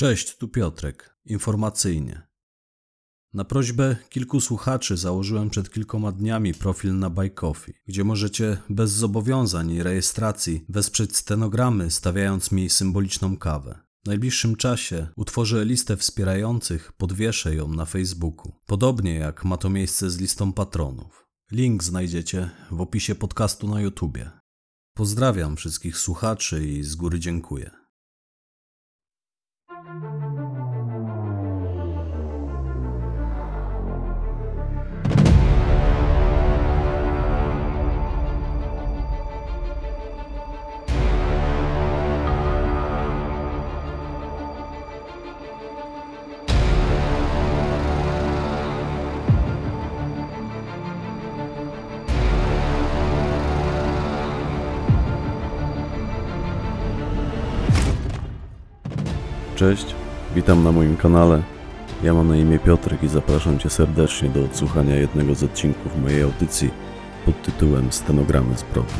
Cześć, tu Piotrek. Informacyjnie. Na prośbę kilku słuchaczy założyłem przed kilkoma dniami profil na Coffee, gdzie możecie bez zobowiązań i rejestracji wesprzeć stenogramy, stawiając mi symboliczną kawę. W najbliższym czasie utworzę listę wspierających, podwieszę ją na Facebooku. Podobnie jak ma to miejsce z listą patronów. Link znajdziecie w opisie podcastu na YouTubie. Pozdrawiam wszystkich słuchaczy i z góry dziękuję. Cześć, witam na moim kanale. Ja mam na imię Piotrek i zapraszam Cię serdecznie do odsłuchania jednego z odcinków mojej audycji pod tytułem Stenogramy zbrodni.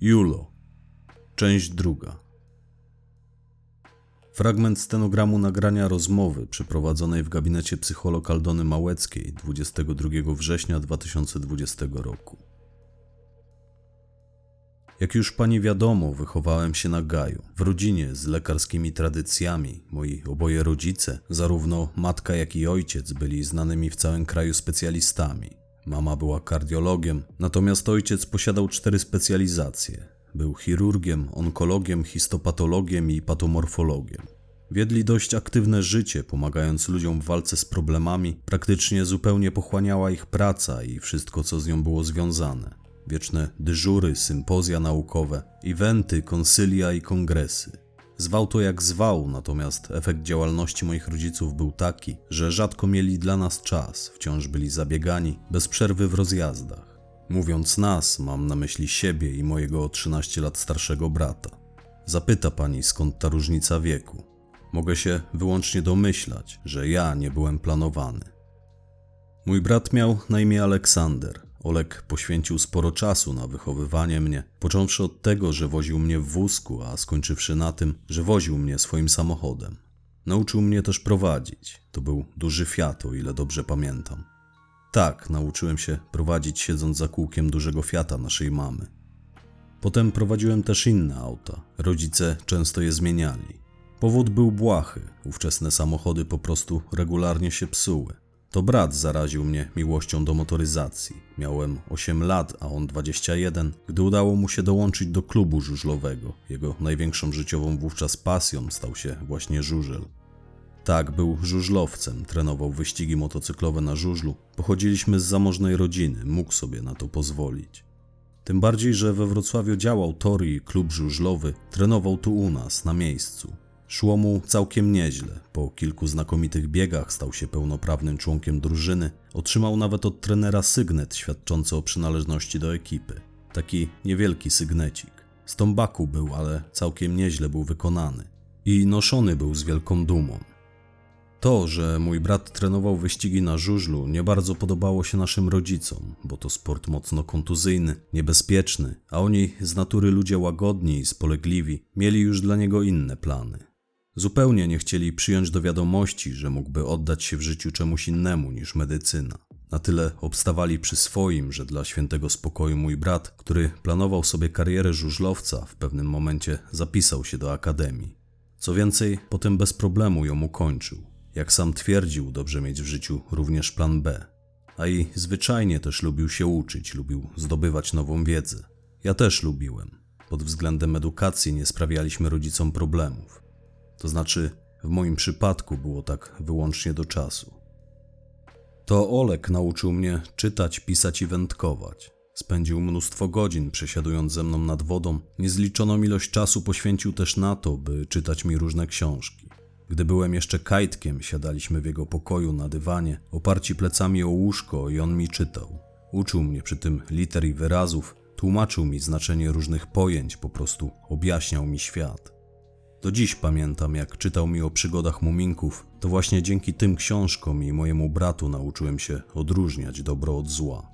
Julo. Część druga. Fragment stenogramu nagrania rozmowy przeprowadzonej w gabinecie psycholog Aldony Małeckiej 22 września 2020 roku. Jak już pani wiadomo, wychowałem się na Gaju, w rodzinie z lekarskimi tradycjami. Moi oboje rodzice, zarówno matka jak i ojciec, byli znanymi w całym kraju specjalistami. Mama była kardiologiem, natomiast ojciec posiadał cztery specjalizacje. Był chirurgiem, onkologiem, histopatologiem i patomorfologiem. Wiedli dość aktywne życie, pomagając ludziom w walce z problemami. Praktycznie zupełnie pochłaniała ich praca i wszystko, co z nią było związane. Wieczne dyżury, sympozja naukowe, eventy, konsylia i kongresy. Zwał to jak zwał, natomiast efekt działalności moich rodziców był taki, że rzadko mieli dla nas czas, wciąż byli zabiegani, bez przerwy w rozjazdach. Mówiąc nas, mam na myśli siebie i mojego o 13 lat starszego brata. Zapyta pani, skąd ta różnica wieku. Mogę się wyłącznie domyślać, że ja nie byłem planowany. Mój brat miał na imię Aleksander. Olek poświęcił sporo czasu na wychowywanie mnie, począwszy od tego, że woził mnie w wózku, a skończywszy na tym, że woził mnie swoim samochodem. Nauczył mnie też prowadzić. To był duży Fiat, o ile dobrze pamiętam. Tak, nauczyłem się prowadzić siedząc za kółkiem dużego Fiata naszej mamy. Potem prowadziłem też inne auta. Rodzice często je zmieniali. Powód był błahy. Ówczesne samochody po prostu regularnie się psuły. To brat zaraził mnie miłością do motoryzacji. Miałem 8 lat, a on 21, gdy udało mu się dołączyć do klubu żużlowego. Jego największą życiową wówczas pasją stał się właśnie żużel. Tak, był żużlowcem, trenował wyścigi motocyklowe na żużlu. Pochodziliśmy z zamożnej rodziny, mógł sobie na to pozwolić. Tym bardziej, że we Wrocławiu działał tor i klub żużlowy, trenował tu u nas, na miejscu. Szło mu całkiem nieźle. Po kilku znakomitych biegach stał się pełnoprawnym członkiem drużyny. Otrzymał nawet od trenera sygnet świadczący o przynależności do ekipy. Taki niewielki sygnecik. Z tombaku był, ale całkiem nieźle był wykonany. I noszony był z wielką dumą. To, że mój brat trenował wyścigi na żużlu, nie bardzo podobało się naszym rodzicom, bo to sport mocno kontuzyjny, niebezpieczny, a oni z natury ludzie łagodni i spolegliwi mieli już dla niego inne plany. Zupełnie nie chcieli przyjąć do wiadomości, że mógłby oddać się w życiu czemuś innemu niż medycyna. Na tyle obstawali przy swoim, że dla świętego spokoju mój brat, który planował sobie karierę żużlowca, w pewnym momencie zapisał się do akademii. Co więcej, potem bez problemu ją ukończył. Jak sam twierdził, dobrze mieć w życiu również plan B. A i zwyczajnie też lubił się uczyć, lubił zdobywać nową wiedzę. Ja też lubiłem. Pod względem edukacji nie sprawialiśmy rodzicom problemów. To znaczy, w moim przypadku było tak wyłącznie do czasu. To Olek nauczył mnie czytać, pisać i wędkować. Spędził mnóstwo godzin przesiadując ze mną nad wodą. Niezliczoną ilość czasu poświęcił też na to, by czytać mi różne książki. Gdy byłem jeszcze kajtkiem, siadaliśmy w jego pokoju na dywanie, oparci plecami o łóżko i on mi czytał. Uczył mnie przy tym liter i wyrazów, tłumaczył mi znaczenie różnych pojęć, po prostu objaśniał mi świat. Do dziś pamiętam, jak czytał mi o przygodach muminków To właśnie dzięki tym książkom i mojemu bratu nauczyłem się odróżniać dobro od zła.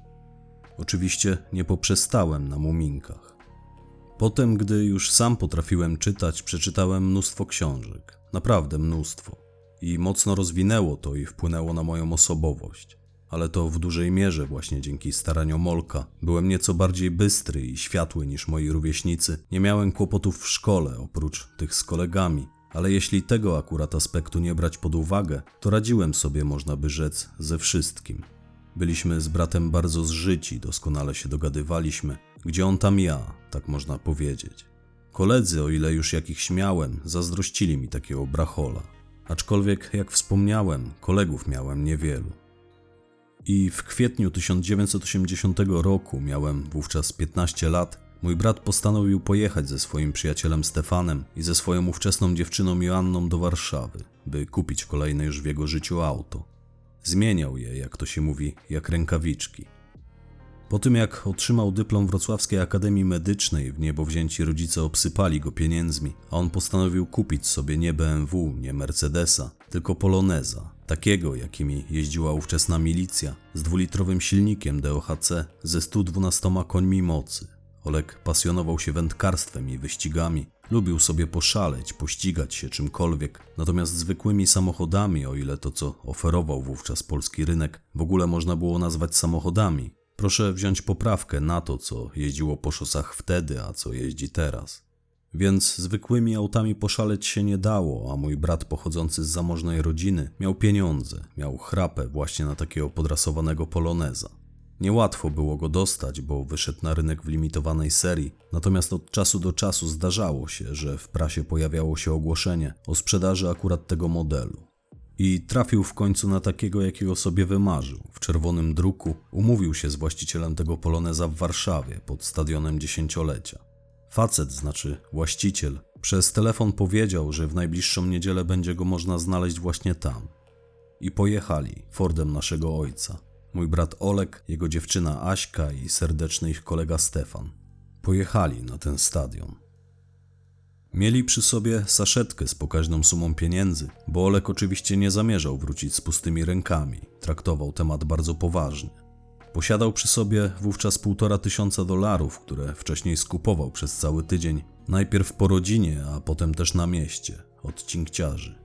Oczywiście nie poprzestałem na muminkach. Potem, gdy już sam potrafiłem czytać, przeczytałem mnóstwo książek. Naprawdę mnóstwo. I mocno rozwinęło to i wpłynęło na moją osobowość. Ale to w dużej mierze właśnie dzięki staraniom Molka. Byłem nieco bardziej bystry i światły niż moi rówieśnicy. Nie miałem kłopotów w szkole, oprócz tych z kolegami. Ale jeśli tego akurat aspektu nie brać pod uwagę, to radziłem sobie, można by rzec, ze wszystkim. Byliśmy z bratem bardzo zżyci, doskonale się dogadywaliśmy, gdzie on tam ja, tak można powiedzieć. Koledzy, o ile już jakich miałem, zazdrościli mi takiego brachola. Aczkolwiek, jak wspomniałem, kolegów miałem niewielu. I w kwietniu 1980 roku, miałem wówczas 15 lat, mój brat postanowił pojechać ze swoim przyjacielem Stefanem i ze swoją ówczesną dziewczyną Joanną do Warszawy, by kupić kolejne już w jego życiu auto. Zmieniał je, jak to się mówi, jak rękawiczki. Po tym jak otrzymał dyplom Wrocławskiej Akademii Medycznej, w niebo wzięci rodzice obsypali go pieniędzmi, a on postanowił kupić sobie nie BMW, nie Mercedesa, tylko Poloneza, takiego jakimi jeździła ówczesna milicja, z dwulitrowym silnikiem DOHC ze 112 końmi mocy. Olek pasjonował się wędkarstwem i wyścigami, lubił sobie poszaleć, pościgać się czymkolwiek, natomiast zwykłymi samochodami, o ile to co oferował wówczas polski rynek, w ogóle można było nazwać samochodami, Proszę wziąć poprawkę na to, co jeździło po szosach wtedy, a co jeździ teraz. Więc zwykłymi autami poszaleć się nie dało, a mój brat pochodzący z zamożnej rodziny miał pieniądze, miał chrapę właśnie na takiego podrasowanego poloneza. Niełatwo było go dostać, bo wyszedł na rynek w limitowanej serii, natomiast od czasu do czasu zdarzało się, że w prasie pojawiało się ogłoszenie o sprzedaży akurat tego modelu. I trafił w końcu na takiego, jakiego sobie wymarzył. W czerwonym druku umówił się z właścicielem tego poloneza w Warszawie pod stadionem dziesięciolecia. Facet, znaczy właściciel, przez telefon powiedział, że w najbliższą niedzielę będzie go można znaleźć właśnie tam. I pojechali Fordem naszego ojca. Mój brat Olek, jego dziewczyna Aśka i serdeczny ich kolega Stefan. Pojechali na ten stadion. Mieli przy sobie saszetkę z pokaźną sumą pieniędzy, bo Olek oczywiście nie zamierzał wrócić z pustymi rękami. Traktował temat bardzo poważnie. Posiadał przy sobie wówczas półtora tysiąca dolarów, które wcześniej skupował przez cały tydzień, najpierw po rodzinie, a potem też na mieście, od cinkciarzy.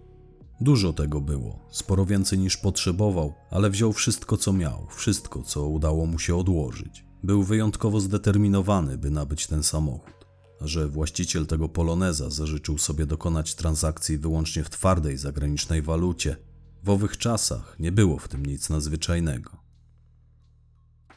Dużo tego było, sporo więcej niż potrzebował, ale wziął wszystko co miał, wszystko co udało mu się odłożyć. Był wyjątkowo zdeterminowany, by nabyć ten samochód że właściciel tego poloneza zażyczył sobie dokonać transakcji wyłącznie w twardej zagranicznej walucie, w owych czasach nie było w tym nic nadzwyczajnego.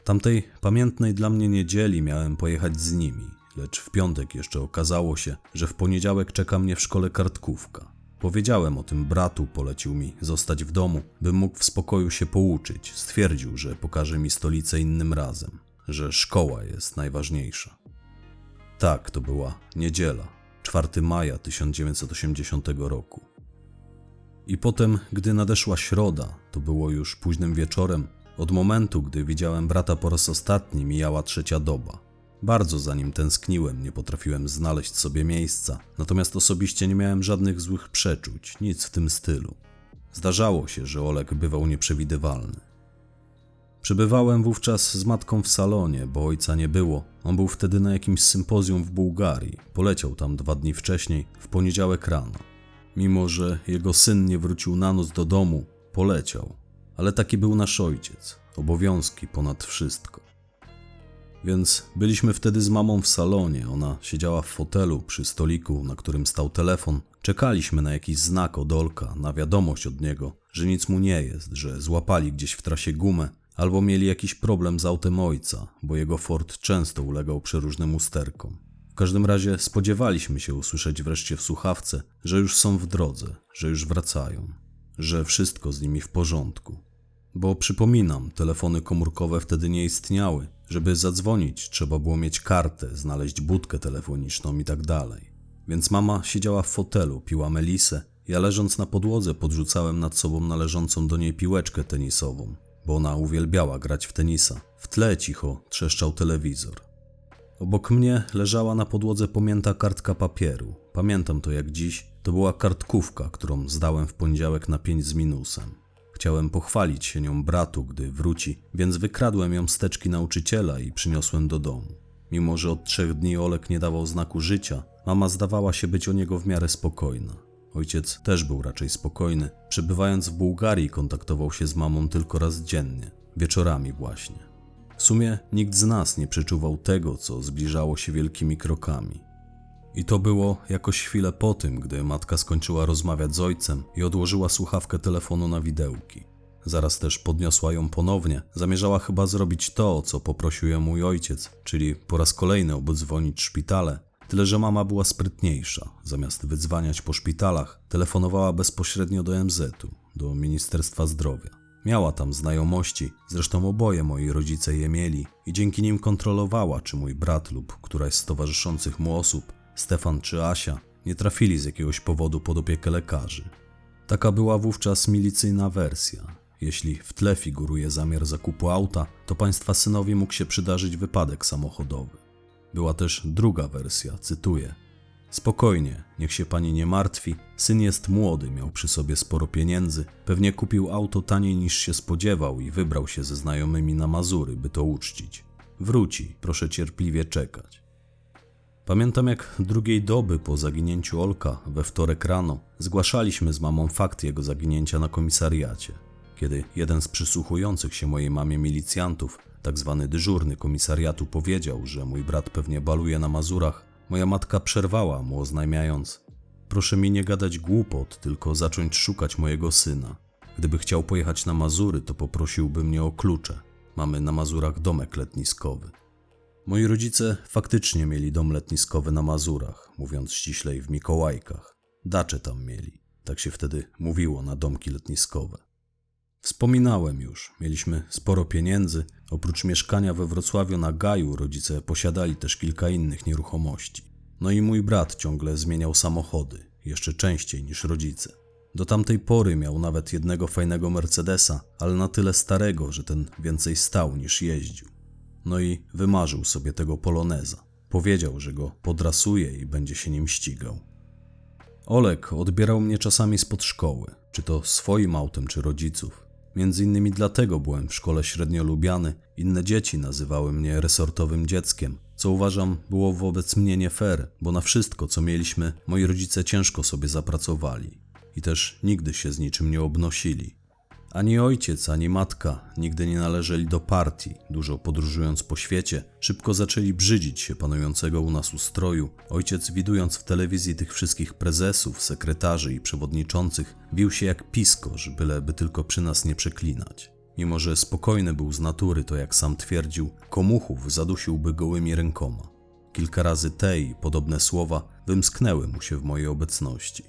Tamtej pamiętnej dla mnie niedzieli miałem pojechać z nimi, lecz w piątek jeszcze okazało się, że w poniedziałek czeka mnie w szkole kartkówka. Powiedziałem o tym bratu, polecił mi zostać w domu, bym mógł w spokoju się pouczyć. Stwierdził, że pokaże mi stolicę innym razem, że szkoła jest najważniejsza. Tak, to była niedziela, 4 maja 1980 roku. I potem, gdy nadeszła środa, to było już późnym wieczorem, od momentu, gdy widziałem brata po raz ostatni, mijała trzecia doba. Bardzo za nim tęskniłem, nie potrafiłem znaleźć sobie miejsca, natomiast osobiście nie miałem żadnych złych przeczuć, nic w tym stylu. Zdarzało się, że Olek bywał nieprzewidywalny. Przebywałem wówczas z matką w salonie, bo ojca nie było. On był wtedy na jakimś sympozjum w Bułgarii. Poleciał tam dwa dni wcześniej, w poniedziałek rano. Mimo, że jego syn nie wrócił na noc do domu, poleciał. Ale taki był nasz ojciec. Obowiązki ponad wszystko. Więc byliśmy wtedy z mamą w salonie. Ona siedziała w fotelu przy stoliku, na którym stał telefon. Czekaliśmy na jakiś znak od Olka, na wiadomość od niego, że nic mu nie jest, że złapali gdzieś w trasie gumę albo mieli jakiś problem z autem ojca, bo jego Ford często ulegał przeróżnym usterkom. W każdym razie spodziewaliśmy się usłyszeć wreszcie w słuchawce, że już są w drodze, że już wracają, że wszystko z nimi w porządku. Bo przypominam, telefony komórkowe wtedy nie istniały. Żeby zadzwonić, trzeba było mieć kartę, znaleźć budkę telefoniczną i tak dalej. Więc mama siedziała w fotelu, piła melisę, ja leżąc na podłodze podrzucałem nad sobą należącą do niej piłeczkę tenisową bo ona uwielbiała grać w tenisa. W tle cicho trzeszczał telewizor. Obok mnie leżała na podłodze pomięta kartka papieru. Pamiętam to jak dziś. To była kartkówka, którą zdałem w poniedziałek na 5 z minusem. Chciałem pochwalić się nią bratu, gdy wróci, więc wykradłem ją z teczki nauczyciela i przyniosłem do domu. Mimo, że od trzech dni Olek nie dawał znaku życia, mama zdawała się być o niego w miarę spokojna. Ojciec też był raczej spokojny. Przebywając w Bułgarii, kontaktował się z mamą tylko raz dziennie, wieczorami właśnie. W sumie nikt z nas nie przeczuwał tego, co zbliżało się wielkimi krokami. I to było jakoś chwilę po tym, gdy matka skończyła rozmawiać z ojcem i odłożyła słuchawkę telefonu na widełki. Zaraz też podniosła ją ponownie. Zamierzała chyba zrobić to, o co poprosił ją mój ojciec, czyli po raz kolejny obdzwonić szpitale. Tyle, że mama była sprytniejsza. Zamiast wydzwaniać po szpitalach, telefonowała bezpośrednio do MZ-u, do Ministerstwa Zdrowia. Miała tam znajomości, zresztą oboje moi rodzice je mieli i dzięki nim kontrolowała, czy mój brat lub któraś z towarzyszących mu osób, Stefan czy Asia, nie trafili z jakiegoś powodu pod opiekę lekarzy. Taka była wówczas milicyjna wersja. Jeśli w tle figuruje zamiar zakupu auta, to państwa synowi mógł się przydarzyć wypadek samochodowy. Była też druga wersja, cytuję. Spokojnie, niech się pani nie martwi. Syn jest młody, miał przy sobie sporo pieniędzy. Pewnie kupił auto taniej niż się spodziewał i wybrał się ze znajomymi na Mazury, by to uczcić. Wróci, proszę cierpliwie czekać. Pamiętam jak drugiej doby po zaginięciu Olka, we wtorek rano, zgłaszaliśmy z mamą fakt jego zaginięcia na komisariacie. Kiedy jeden z przysłuchujących się mojej mamie milicjantów, tak zwany dyżurny komisariatu, powiedział, że mój brat pewnie baluje na Mazurach, moja matka przerwała mu, oznajmiając: Proszę mi nie gadać głupot, tylko zacząć szukać mojego syna. Gdyby chciał pojechać na Mazury, to poprosiłby mnie o klucze. Mamy na Mazurach domek letniskowy. Moi rodzice faktycznie mieli dom letniskowy na Mazurach, mówiąc ściślej w Mikołajkach. Dacze tam mieli. Tak się wtedy mówiło na domki letniskowe. Wspominałem już, mieliśmy sporo pieniędzy. Oprócz mieszkania we Wrocławiu na Gaju, rodzice posiadali też kilka innych nieruchomości. No i mój brat ciągle zmieniał samochody, jeszcze częściej niż rodzice. Do tamtej pory miał nawet jednego fajnego Mercedesa, ale na tyle starego, że ten więcej stał niż jeździł. No i wymarzył sobie tego poloneza. Powiedział, że go podrasuje i będzie się nim ścigał. Olek odbierał mnie czasami spod szkoły, czy to swoim autem, czy rodziców. Między innymi dlatego byłem w szkole średnio lubiany, inne dzieci nazywały mnie resortowym dzieckiem, co uważam było wobec mnie nie fair, bo na wszystko, co mieliśmy, moi rodzice ciężko sobie zapracowali. I też nigdy się z niczym nie obnosili. Ani ojciec, ani matka nigdy nie należeli do partii. Dużo podróżując po świecie, szybko zaczęli brzydzić się panującego u nas ustroju. Ojciec, widując w telewizji tych wszystkich prezesów, sekretarzy i przewodniczących, bił się jak piskorz, byleby tylko przy nas nie przeklinać. Mimo, że spokojny był z natury, to jak sam twierdził, komuchów zadusiłby gołymi rękoma. Kilka razy te i podobne słowa wymsknęły mu się w mojej obecności.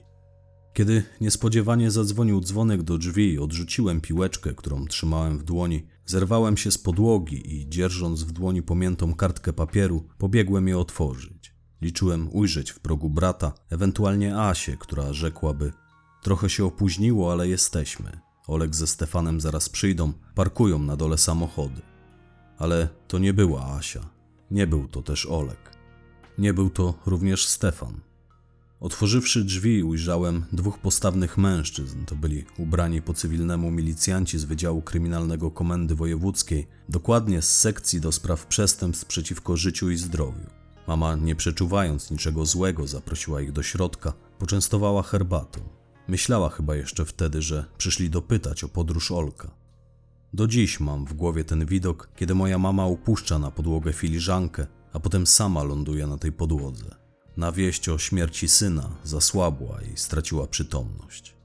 Kiedy niespodziewanie zadzwonił dzwonek do drzwi, odrzuciłem piłeczkę, którą trzymałem w dłoni, zerwałem się z podłogi i dzierżąc w dłoni pomiętą kartkę papieru, pobiegłem je otworzyć. Liczyłem ujrzeć w progu brata, ewentualnie Asię, która rzekłaby: Trochę się opóźniło, ale jesteśmy. Olek ze Stefanem zaraz przyjdą, parkują na dole samochody. Ale to nie była Asia. Nie był to też Olek. Nie był to również Stefan. Otworzywszy drzwi, ujrzałem dwóch postawnych mężczyzn. To byli ubrani po cywilnemu milicjanci z Wydziału Kryminalnego Komendy Wojewódzkiej, dokładnie z sekcji do spraw przestępstw przeciwko życiu i zdrowiu. Mama, nie przeczuwając niczego złego, zaprosiła ich do środka, poczęstowała herbatą. Myślała chyba jeszcze wtedy, że przyszli dopytać o podróż Olka. Do dziś mam w głowie ten widok, kiedy moja mama upuszcza na podłogę filiżankę, a potem sama ląduje na tej podłodze. Na wieść o śmierci syna zasłabła i straciła przytomność.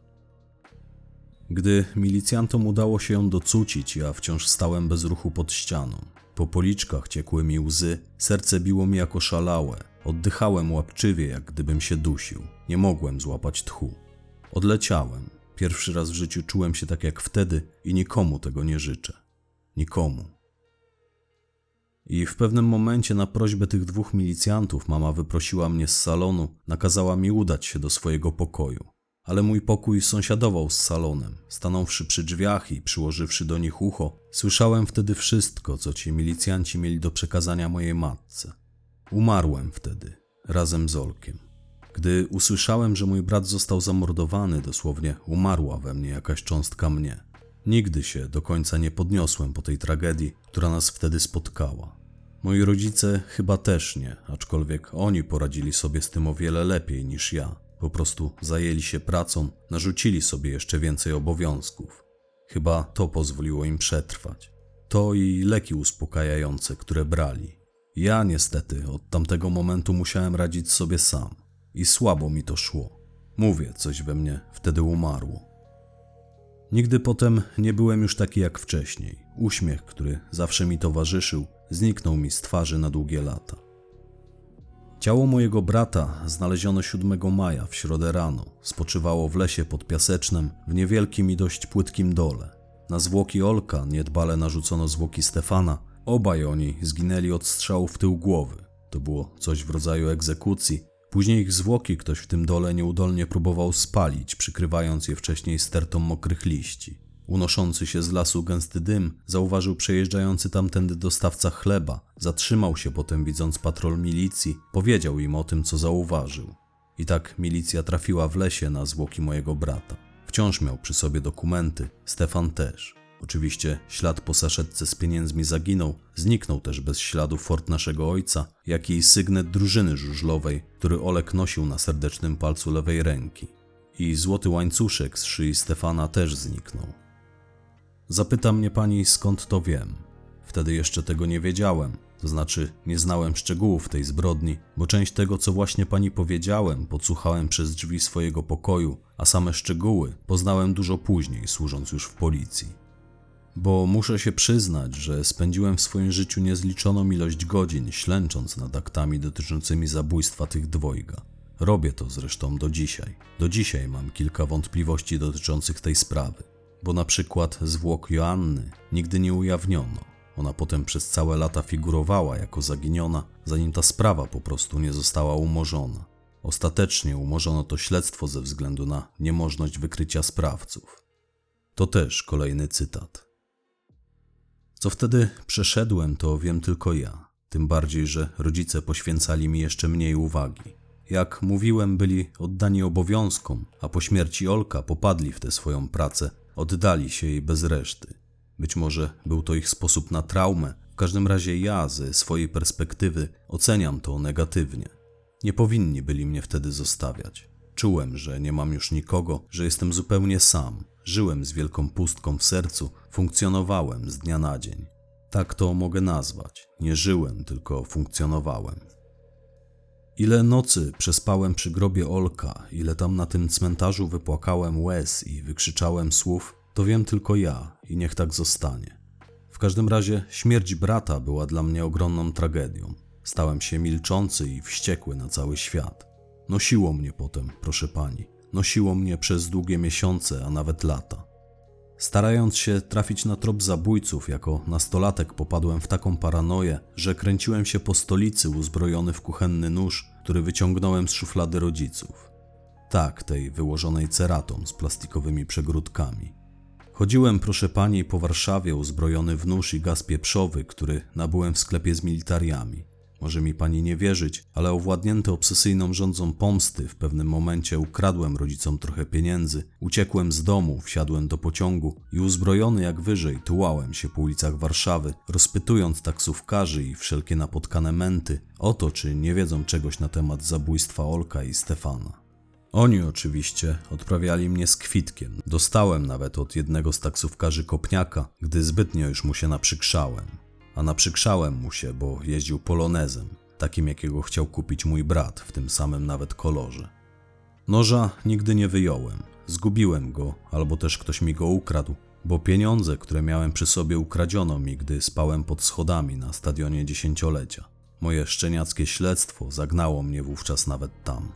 Gdy milicjantom udało się ją docucić, ja wciąż stałem bez ruchu pod ścianą. Po policzkach ciekły mi łzy, serce biło mi jako szalałe, oddychałem łapczywie, jak gdybym się dusił. Nie mogłem złapać tchu. Odleciałem. Pierwszy raz w życiu czułem się tak jak wtedy i nikomu tego nie życzę. Nikomu. I w pewnym momencie na prośbę tych dwóch milicjantów mama wyprosiła mnie z salonu, nakazała mi udać się do swojego pokoju. Ale mój pokój sąsiadował z salonem. Stanąwszy przy drzwiach i przyłożywszy do nich ucho, słyszałem wtedy wszystko, co ci milicjanci mieli do przekazania mojej matce. Umarłem wtedy, razem z Olkiem. Gdy usłyszałem, że mój brat został zamordowany, dosłownie umarła we mnie jakaś cząstka mnie. Nigdy się do końca nie podniosłem po tej tragedii, która nas wtedy spotkała. Moi rodzice chyba też nie, aczkolwiek oni poradzili sobie z tym o wiele lepiej niż ja. Po prostu zajęli się pracą, narzucili sobie jeszcze więcej obowiązków. Chyba to pozwoliło im przetrwać. To i leki uspokajające, które brali. Ja niestety od tamtego momentu musiałem radzić sobie sam. I słabo mi to szło. Mówię, coś we mnie wtedy umarło. Nigdy potem nie byłem już taki jak wcześniej. Uśmiech, który zawsze mi towarzyszył, zniknął mi z twarzy na długie lata. Ciało mojego brata znaleziono 7 maja w środę rano. Spoczywało w lesie pod Piasecznem w niewielkim i dość płytkim dole. Na zwłoki Olka niedbale narzucono zwłoki Stefana. Obaj oni zginęli od strzału w tył głowy. To było coś w rodzaju egzekucji. Później ich zwłoki ktoś w tym dole nieudolnie próbował spalić, przykrywając je wcześniej stertą mokrych liści. Unoszący się z lasu gęsty dym zauważył przejeżdżający tamtędy dostawca chleba. Zatrzymał się potem, widząc patrol milicji, powiedział im o tym, co zauważył. I tak milicja trafiła w lesie na zwłoki mojego brata. Wciąż miał przy sobie dokumenty, Stefan też. Oczywiście ślad po saszetce z pieniędzmi zaginął, zniknął też bez śladu fort naszego ojca, jak i sygnet drużyny żużlowej, który Olek nosił na serdecznym palcu lewej ręki. I złoty łańcuszek z szyi Stefana też zniknął. Zapyta mnie pani, skąd to wiem. Wtedy jeszcze tego nie wiedziałem, to znaczy nie znałem szczegółów tej zbrodni, bo część tego, co właśnie pani powiedziałem, podsłuchałem przez drzwi swojego pokoju, a same szczegóły poznałem dużo później, służąc już w policji. Bo muszę się przyznać, że spędziłem w swoim życiu niezliczoną ilość godzin ślęcząc nad aktami dotyczącymi zabójstwa tych dwojga. Robię to zresztą do dzisiaj. Do dzisiaj mam kilka wątpliwości dotyczących tej sprawy, bo na przykład zwłok Joanny nigdy nie ujawniono. Ona potem przez całe lata figurowała jako zaginiona, zanim ta sprawa po prostu nie została umorzona. Ostatecznie umorzono to śledztwo ze względu na niemożność wykrycia sprawców. To też kolejny cytat. Co wtedy przeszedłem, to wiem tylko ja. Tym bardziej, że rodzice poświęcali mi jeszcze mniej uwagi. Jak mówiłem, byli oddani obowiązkom, a po śmierci Olka popadli w tę swoją pracę, oddali się jej bez reszty. Być może był to ich sposób na traumę, w każdym razie ja ze swojej perspektywy oceniam to negatywnie. Nie powinni byli mnie wtedy zostawiać. Czułem, że nie mam już nikogo, że jestem zupełnie sam. Żyłem z wielką pustką w sercu, funkcjonowałem z dnia na dzień. Tak to mogę nazwać. Nie żyłem, tylko funkcjonowałem. Ile nocy przespałem przy grobie Olka, ile tam na tym cmentarzu wypłakałem łez i wykrzyczałem słów, to wiem tylko ja i niech tak zostanie. W każdym razie śmierć brata była dla mnie ogromną tragedią. Stałem się milczący i wściekły na cały świat. Nosiło mnie potem, proszę pani. Nosiło mnie przez długie miesiące, a nawet lata. Starając się trafić na trop zabójców, jako nastolatek popadłem w taką paranoję, że kręciłem się po stolicy uzbrojony w kuchenny nóż, który wyciągnąłem z szuflady rodziców. Tak, tej wyłożonej ceratą z plastikowymi przegródkami. Chodziłem, proszę pani, po Warszawie uzbrojony w nóż i gaz pieprzowy, który nabyłem w sklepie z militariami. Może mi pani nie wierzyć, ale owładnięty obsesyjną rządzą pomsty w pewnym momencie ukradłem rodzicom trochę pieniędzy, uciekłem z domu, wsiadłem do pociągu i uzbrojony jak wyżej tułałem się po ulicach Warszawy, rozpytując taksówkarzy i wszelkie napotkane męty o to, czy nie wiedzą czegoś na temat zabójstwa Olka i Stefana. Oni oczywiście odprawiali mnie z kwitkiem. Dostałem nawet od jednego z taksówkarzy kopniaka, gdy zbytnio już mu się naprzykrzałem. A naprzykrzałem mu się, bo jeździł polonezem, takim jakiego chciał kupić mój brat, w tym samym nawet kolorze. Noża nigdy nie wyjąłem. Zgubiłem go, albo też ktoś mi go ukradł, bo pieniądze, które miałem przy sobie, ukradziono mi, gdy spałem pod schodami na stadionie dziesięciolecia. Moje szczeniackie śledztwo zagnało mnie wówczas nawet tam.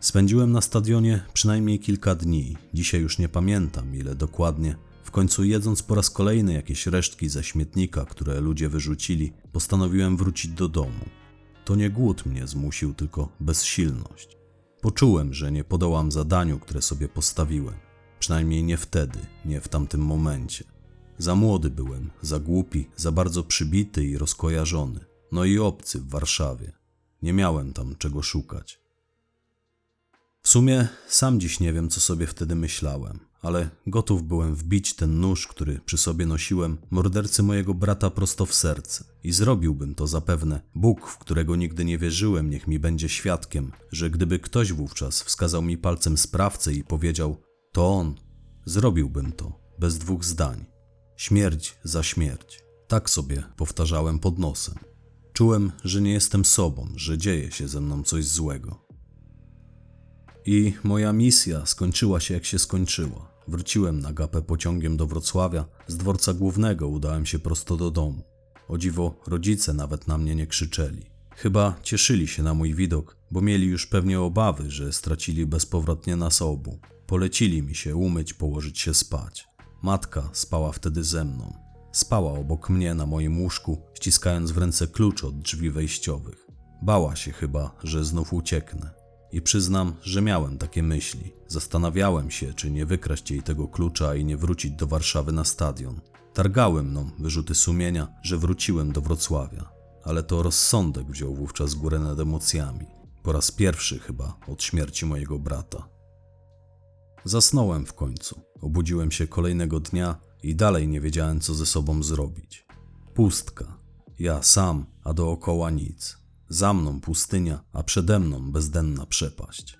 Spędziłem na stadionie przynajmniej kilka dni, dzisiaj już nie pamiętam ile dokładnie. W końcu jedząc po raz kolejny jakieś resztki ze śmietnika, które ludzie wyrzucili, postanowiłem wrócić do domu. To nie głód mnie zmusił, tylko bezsilność. Poczułem, że nie podołam zadaniu, które sobie postawiłem. Przynajmniej nie wtedy, nie w tamtym momencie. Za młody byłem, za głupi, za bardzo przybity i rozkojarzony. No i obcy w Warszawie. Nie miałem tam czego szukać. W sumie sam dziś nie wiem, co sobie wtedy myślałem, ale gotów byłem wbić ten nóż, który przy sobie nosiłem, mordercy mojego brata prosto w serce. I zrobiłbym to zapewne. Bóg, w którego nigdy nie wierzyłem, niech mi będzie świadkiem, że gdyby ktoś wówczas wskazał mi palcem sprawcę i powiedział: To on, zrobiłbym to, bez dwóch zdań. Śmierć za śmierć. Tak sobie powtarzałem pod nosem. Czułem, że nie jestem sobą, że dzieje się ze mną coś złego. I moja misja skończyła się jak się skończyła. Wróciłem na gapę pociągiem do Wrocławia, z dworca głównego udałem się prosto do domu. O dziwo, rodzice nawet na mnie nie krzyczeli. Chyba cieszyli się na mój widok, bo mieli już pewnie obawy, że stracili bezpowrotnie nas obu. Polecili mi się umyć, położyć się spać. Matka spała wtedy ze mną. Spała obok mnie na moim łóżku, ściskając w ręce klucz od drzwi wejściowych. Bała się chyba, że znów ucieknę. I przyznam, że miałem takie myśli. Zastanawiałem się, czy nie wykraść jej tego klucza i nie wrócić do Warszawy na stadion. Targały mną wyrzuty sumienia, że wróciłem do Wrocławia. Ale to rozsądek wziął wówczas górę nad emocjami. Po raz pierwszy chyba od śmierci mojego brata. Zasnąłem w końcu. Obudziłem się kolejnego dnia i dalej nie wiedziałem, co ze sobą zrobić. Pustka. Ja sam, a dookoła nic. Za mną pustynia, a przede mną bezdenna przepaść.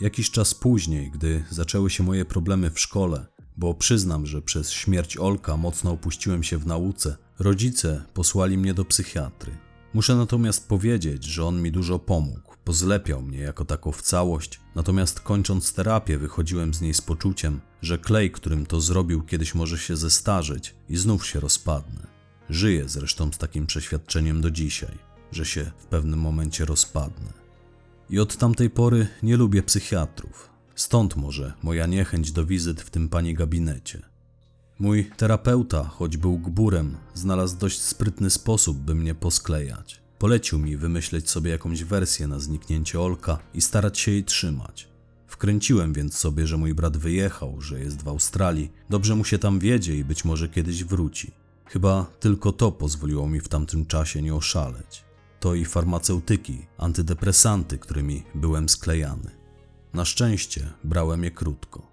Jakiś czas później, gdy zaczęły się moje problemy w szkole, bo przyznam, że przez śmierć Olka mocno opuściłem się w nauce, rodzice posłali mnie do psychiatry. Muszę natomiast powiedzieć, że on mi dużo pomógł, pozlepiał mnie jako taką w całość, natomiast kończąc terapię wychodziłem z niej z poczuciem, że klej, którym to zrobił, kiedyś może się zestarzeć i znów się rozpadnę. Żyję zresztą z takim przeświadczeniem do dzisiaj, że się w pewnym momencie rozpadnę. I od tamtej pory nie lubię psychiatrów. Stąd może moja niechęć do wizyt w tym pani gabinecie. Mój terapeuta, choć był gburem, znalazł dość sprytny sposób, by mnie posklejać. Polecił mi wymyśleć sobie jakąś wersję na zniknięcie Olka i starać się jej trzymać. Wkręciłem więc sobie, że mój brat wyjechał, że jest w Australii, dobrze mu się tam wiedzie i być może kiedyś wróci. Chyba tylko to pozwoliło mi w tamtym czasie nie oszaleć. To i farmaceutyki, antydepresanty, którymi byłem sklejany. Na szczęście brałem je krótko.